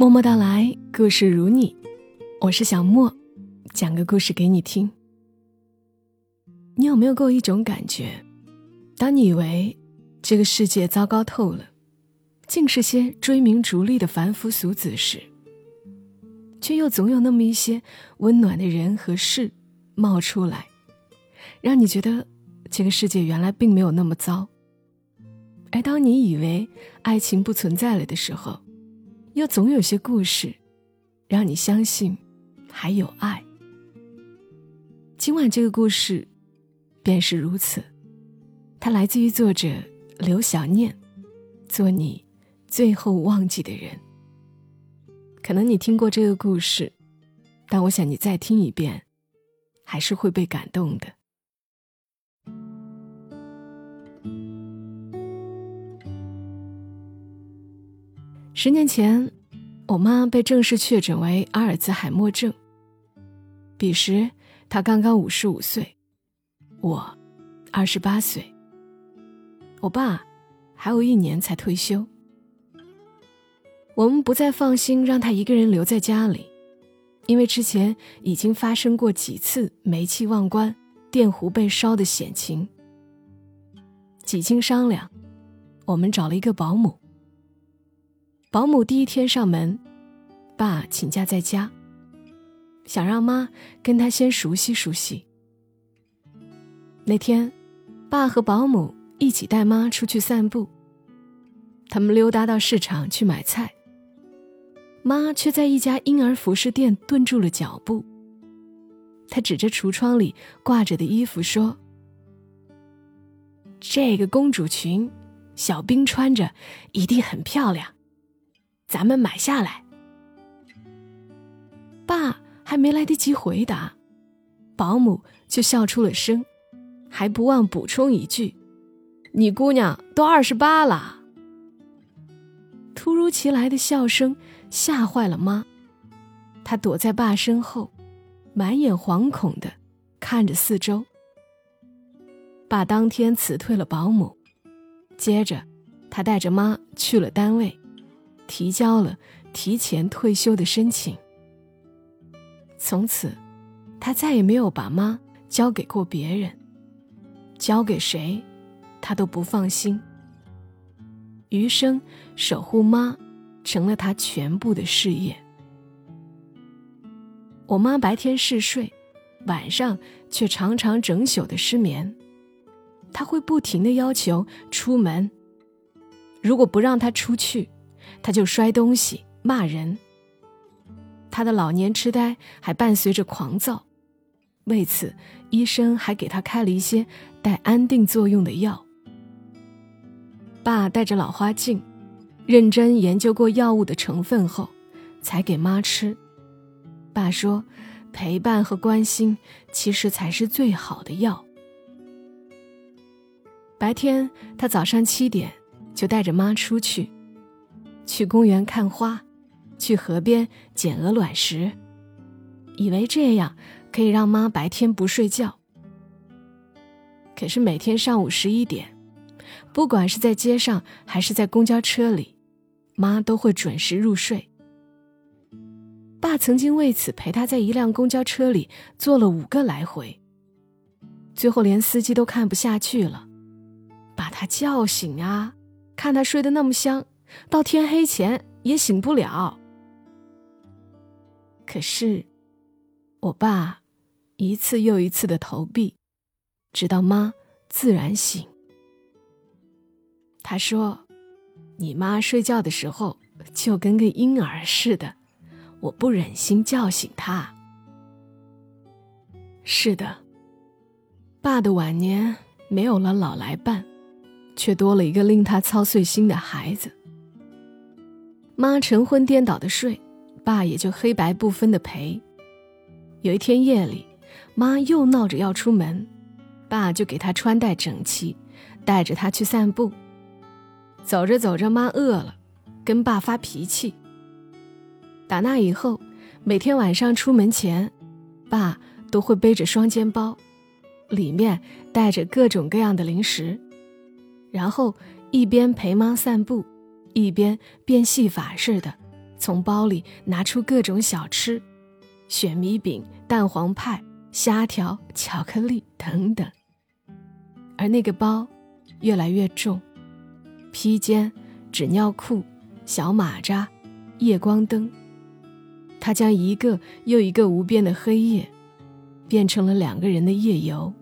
默默到来，故事如你，我是小莫，讲个故事给你听。你有没有过一种感觉？当你以为这个世界糟糕透了，尽是些追名逐利的凡夫俗子时，却又总有那么一些温暖的人和事冒出来，让你觉得这个世界原来并没有那么糟。而当你以为爱情不存在了的时候，又总有些故事，让你相信还有爱。今晚这个故事便是如此，它来自于作者刘小念，做你最后忘记的人。可能你听过这个故事，但我想你再听一遍，还是会被感动的。十年前，我妈被正式确诊为阿尔兹海默症。彼时，她刚刚五十五岁，我二十八岁。我爸还有一年才退休。我们不再放心让他一个人留在家里，因为之前已经发生过几次煤气忘关、电壶被烧的险情。几经商量，我们找了一个保姆。保姆第一天上门，爸请假在家，想让妈跟他先熟悉熟悉。那天，爸和保姆一起带妈出去散步。他们溜达到市场去买菜，妈却在一家婴儿服饰店顿住了脚步。她指着橱窗里挂着的衣服说：“这个公主裙，小兵穿着一定很漂亮。”咱们买下来。爸还没来得及回答，保姆就笑出了声，还不忘补充一句：“你姑娘都二十八了。”突如其来的笑声吓坏了妈，她躲在爸身后，满眼惶恐的看着四周。爸当天辞退了保姆，接着他带着妈去了单位。提交了提前退休的申请。从此，他再也没有把妈交给过别人，交给谁，他都不放心。余生守护妈，成了他全部的事业。我妈白天嗜睡，晚上却常常整宿的失眠。她会不停的要求出门，如果不让她出去。他就摔东西、骂人。他的老年痴呆还伴随着狂躁，为此，医生还给他开了一些带安定作用的药。爸带着老花镜，认真研究过药物的成分后，才给妈吃。爸说：“陪伴和关心，其实才是最好的药。”白天，他早上七点就带着妈出去。去公园看花，去河边捡鹅卵石，以为这样可以让妈白天不睡觉。可是每天上午十一点，不管是在街上还是在公交车里，妈都会准时入睡。爸曾经为此陪他在一辆公交车里坐了五个来回，最后连司机都看不下去了，把他叫醒啊，看他睡得那么香。到天黑前也醒不了。可是，我爸一次又一次的投币，直到妈自然醒。他说：“你妈睡觉的时候就跟个婴儿似的，我不忍心叫醒她。”是的，爸的晚年没有了老来伴，却多了一个令他操碎心的孩子。妈晨昏颠倒的睡，爸也就黑白不分的陪。有一天夜里，妈又闹着要出门，爸就给她穿戴整齐，带着她去散步。走着走着，妈饿了，跟爸发脾气。打那以后，每天晚上出门前，爸都会背着双肩包，里面带着各种各样的零食，然后一边陪妈散步。一边变戏法似的从包里拿出各种小吃，雪米饼、蛋黄派、虾条、巧克力等等。而那个包越来越重，披肩、纸尿裤、小马扎、夜光灯，他将一个又一个无边的黑夜，变成了两个人的夜游。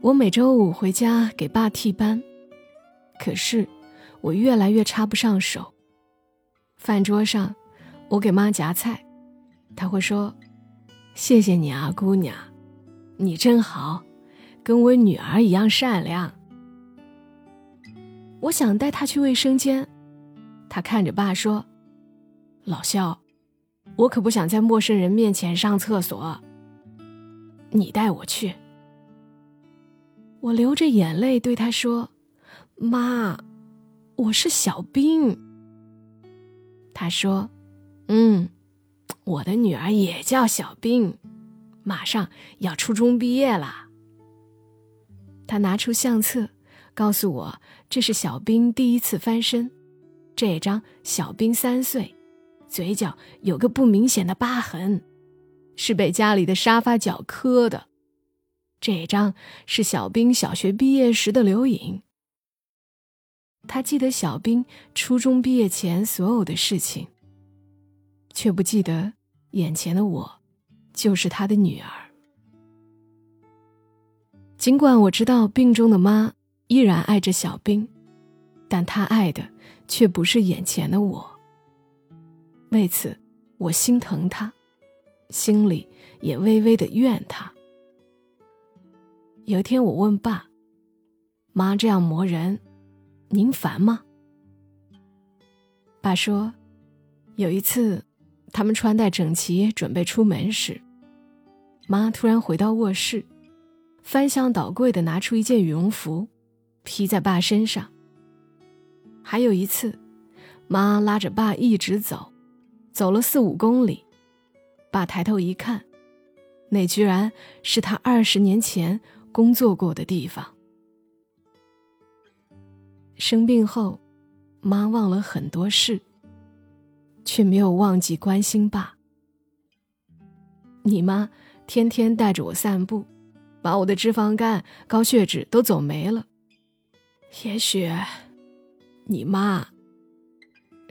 我每周五回家给爸替班，可是我越来越插不上手。饭桌上，我给妈夹菜，她会说：“谢谢你啊，姑娘，你真好，跟我女儿一样善良。”我想带她去卫生间，她看着爸说：“老肖，我可不想在陌生人面前上厕所，你带我去。”我流着眼泪对他说：“妈，我是小兵。”他说：“嗯，我的女儿也叫小兵，马上要初中毕业了。”他拿出相册，告诉我这是小兵第一次翻身，这张小兵三岁，嘴角有个不明显的疤痕，是被家里的沙发角磕的。这张是小兵小学毕业时的留影。他记得小兵初中毕业前所有的事情，却不记得眼前的我就是他的女儿。尽管我知道病中的妈依然爱着小兵，但他爱的却不是眼前的我。为此，我心疼他，心里也微微的怨他。有一天，我问爸：“妈这样磨人，您烦吗？”爸说：“有一次，他们穿戴整齐，准备出门时，妈突然回到卧室，翻箱倒柜的拿出一件羽绒服，披在爸身上。还有一次，妈拉着爸一直走，走了四五公里，爸抬头一看，那居然是他二十年前。”工作过的地方。生病后，妈忘了很多事，却没有忘记关心爸。你妈天天带着我散步，把我的脂肪肝、高血脂都走没了。也许，你妈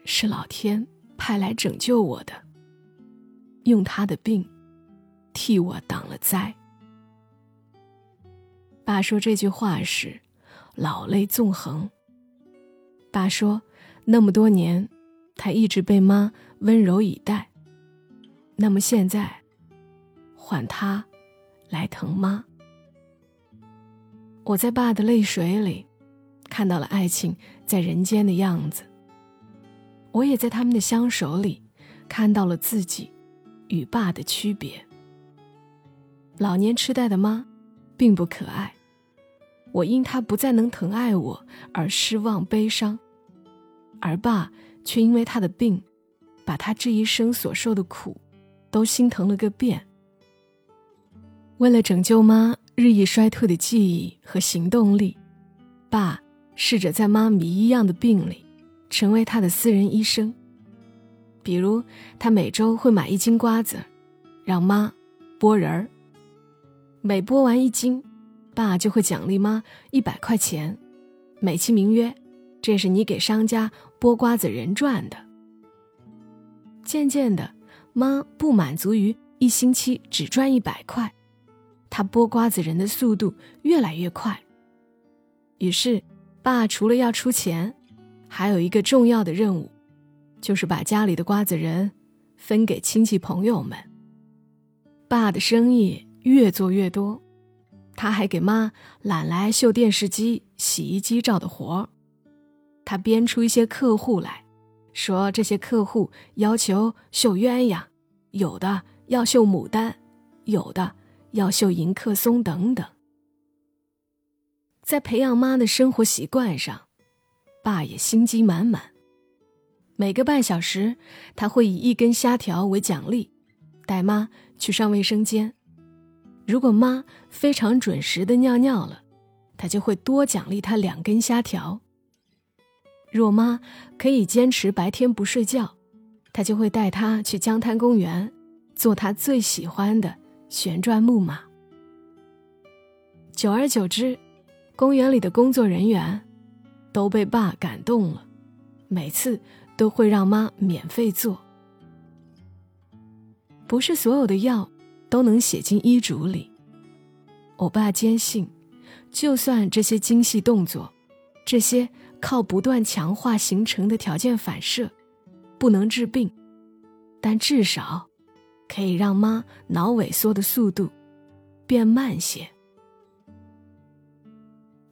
是老天派来拯救我的，用她的病替我挡了灾。爸说这句话时，老泪纵横。爸说，那么多年，他一直被妈温柔以待。那么现在，换他来疼妈。我在爸的泪水里，看到了爱情在人间的样子。我也在他们的相守里，看到了自己与爸的区别。老年痴呆的妈，并不可爱。我因他不再能疼爱我而失望悲伤，而爸却因为他的病，把他这一生所受的苦，都心疼了个遍。为了拯救妈日益衰退的记忆和行动力，爸试着在妈迷一样的病里，成为他的私人医生。比如，他每周会买一斤瓜子，让妈剥仁儿，每剥完一斤。爸就会奖励妈一百块钱，美其名曰，这是你给商家剥瓜子人赚的。渐渐的，妈不满足于一星期只赚一百块，她剥瓜子人的速度越来越快。于是，爸除了要出钱，还有一个重要的任务，就是把家里的瓜子仁分给亲戚朋友们。爸的生意越做越多。他还给妈揽来绣电视机、洗衣机照的活儿，他编出一些客户来，说这些客户要求绣鸳鸯，有的要绣牡丹，有的要绣迎客松等等。在培养妈的生活习惯上，爸也心机满满。每个半小时，他会以一根虾条为奖励，带妈去上卫生间。如果妈非常准时的尿尿了，他就会多奖励她两根虾条。若妈可以坚持白天不睡觉，他就会带她去江滩公园，做他最喜欢的旋转木马。久而久之，公园里的工作人员都被爸感动了，每次都会让妈免费做。不是所有的药都能写进医嘱里。我爸坚信，就算这些精细动作，这些靠不断强化形成的条件反射，不能治病，但至少可以让妈脑萎缩的速度变慢些。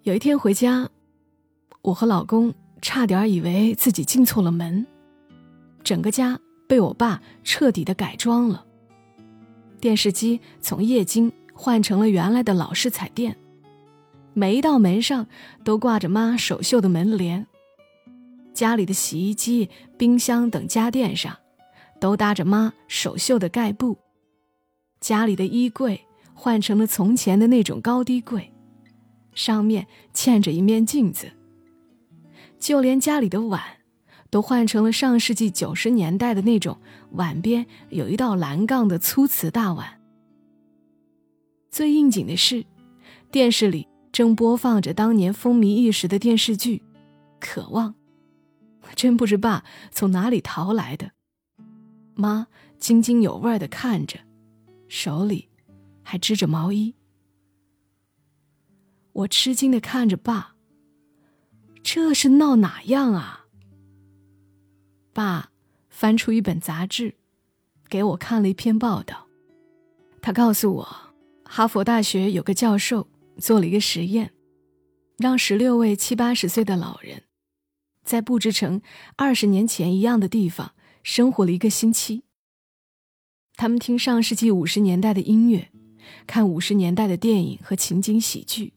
有一天回家，我和老公差点以为自己进错了门，整个家。被我爸彻底的改装了。电视机从液晶换成了原来的老式彩电，每一道门上都挂着妈手绣的门帘。家里的洗衣机、冰箱等家电上，都搭着妈手绣的盖布。家里的衣柜换成了从前的那种高低柜，上面嵌着一面镜子。就连家里的碗。都换成了上世纪九十年代的那种碗边有一道栏杠的粗瓷大碗。最应景的是，电视里正播放着当年风靡一时的电视剧《渴望》，真不知爸从哪里淘来的。妈津津有味的看着，手里还织着毛衣。我吃惊的看着爸，这是闹哪样啊？爸翻出一本杂志，给我看了一篇报道。他告诉我，哈佛大学有个教授做了一个实验，让十六位七八十岁的老人，在布置成二十年前一样的地方生活了一个星期。他们听上世纪五十年代的音乐，看五十年代的电影和情景喜剧，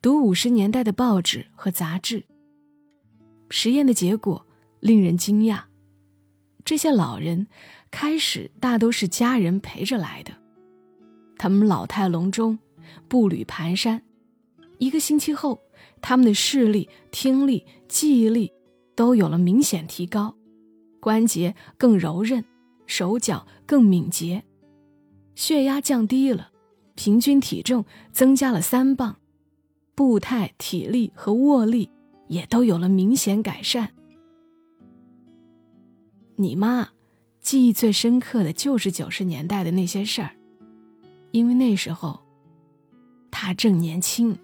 读五十年代的报纸和杂志。实验的结果。令人惊讶，这些老人开始大都是家人陪着来的，他们老态龙钟，步履蹒跚。一个星期后，他们的视力、听力、记忆力都有了明显提高，关节更柔韧，手脚更敏捷，血压降低了，平均体重增加了三磅，步态、体力和握力也都有了明显改善。你妈记忆最深刻的就是九十年代的那些事儿，因为那时候他正年轻。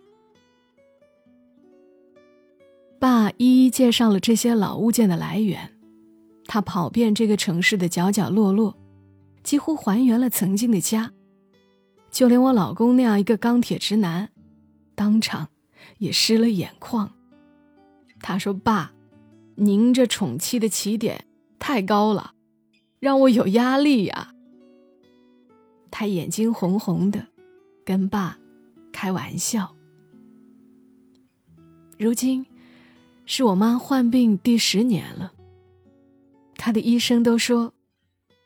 爸一一介绍了这些老物件的来源，他跑遍这个城市的角角落落，几乎还原了曾经的家。就连我老公那样一个钢铁直男，当场也湿了眼眶。他说：“爸，您这宠妻的起点。”太高了，让我有压力呀。他眼睛红红的，跟爸开玩笑。如今是我妈患病第十年了，他的医生都说，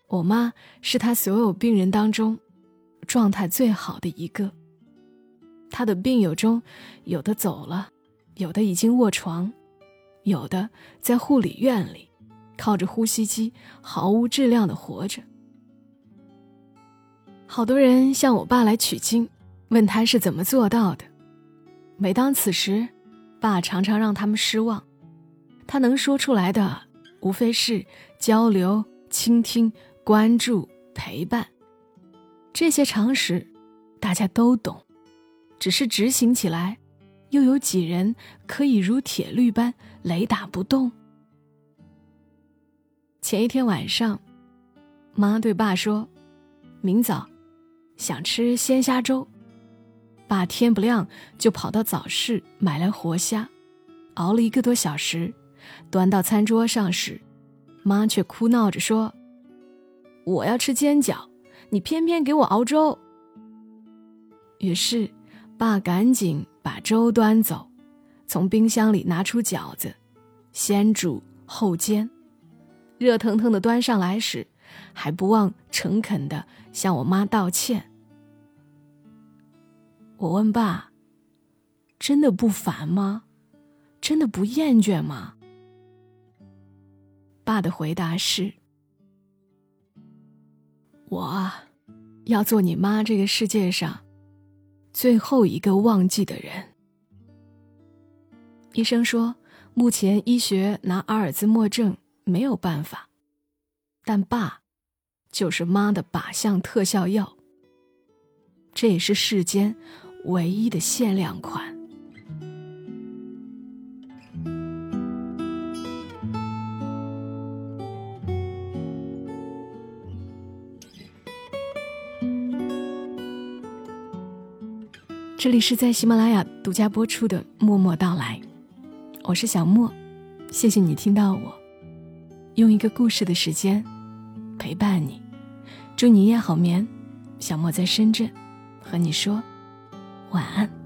我妈是他所有病人当中状态最好的一个。他的病友中，有的走了，有的已经卧床，有的在护理院里。靠着呼吸机毫无质量的活着，好多人向我爸来取经，问他是怎么做到的。每当此时，爸常常让他们失望。他能说出来的，无非是交流、倾听、关注、陪伴，这些常识大家都懂，只是执行起来，又有几人可以如铁律般雷打不动？前一天晚上，妈对爸说：“明早想吃鲜虾粥。”爸天不亮就跑到早市买来活虾，熬了一个多小时，端到餐桌上时，妈却哭闹着说：“我要吃煎饺，你偏偏给我熬粥。”于是，爸赶紧把粥端走，从冰箱里拿出饺子，先煮后煎。热腾腾的端上来时，还不忘诚恳的向我妈道歉。我问爸：“真的不烦吗？真的不厌倦吗？”爸的回答是：“我要做你妈这个世界上最后一个忘记的人。”医生说，目前医学拿阿尔兹默症没有办法，但爸就是妈的靶向特效药。这也是世间唯一的限量款。这里是在喜马拉雅独家播出的《默默到来》，我是小莫，谢谢你听到我，用一个故事的时间陪伴你，祝你一夜好眠。小莫在深圳，和你说晚安。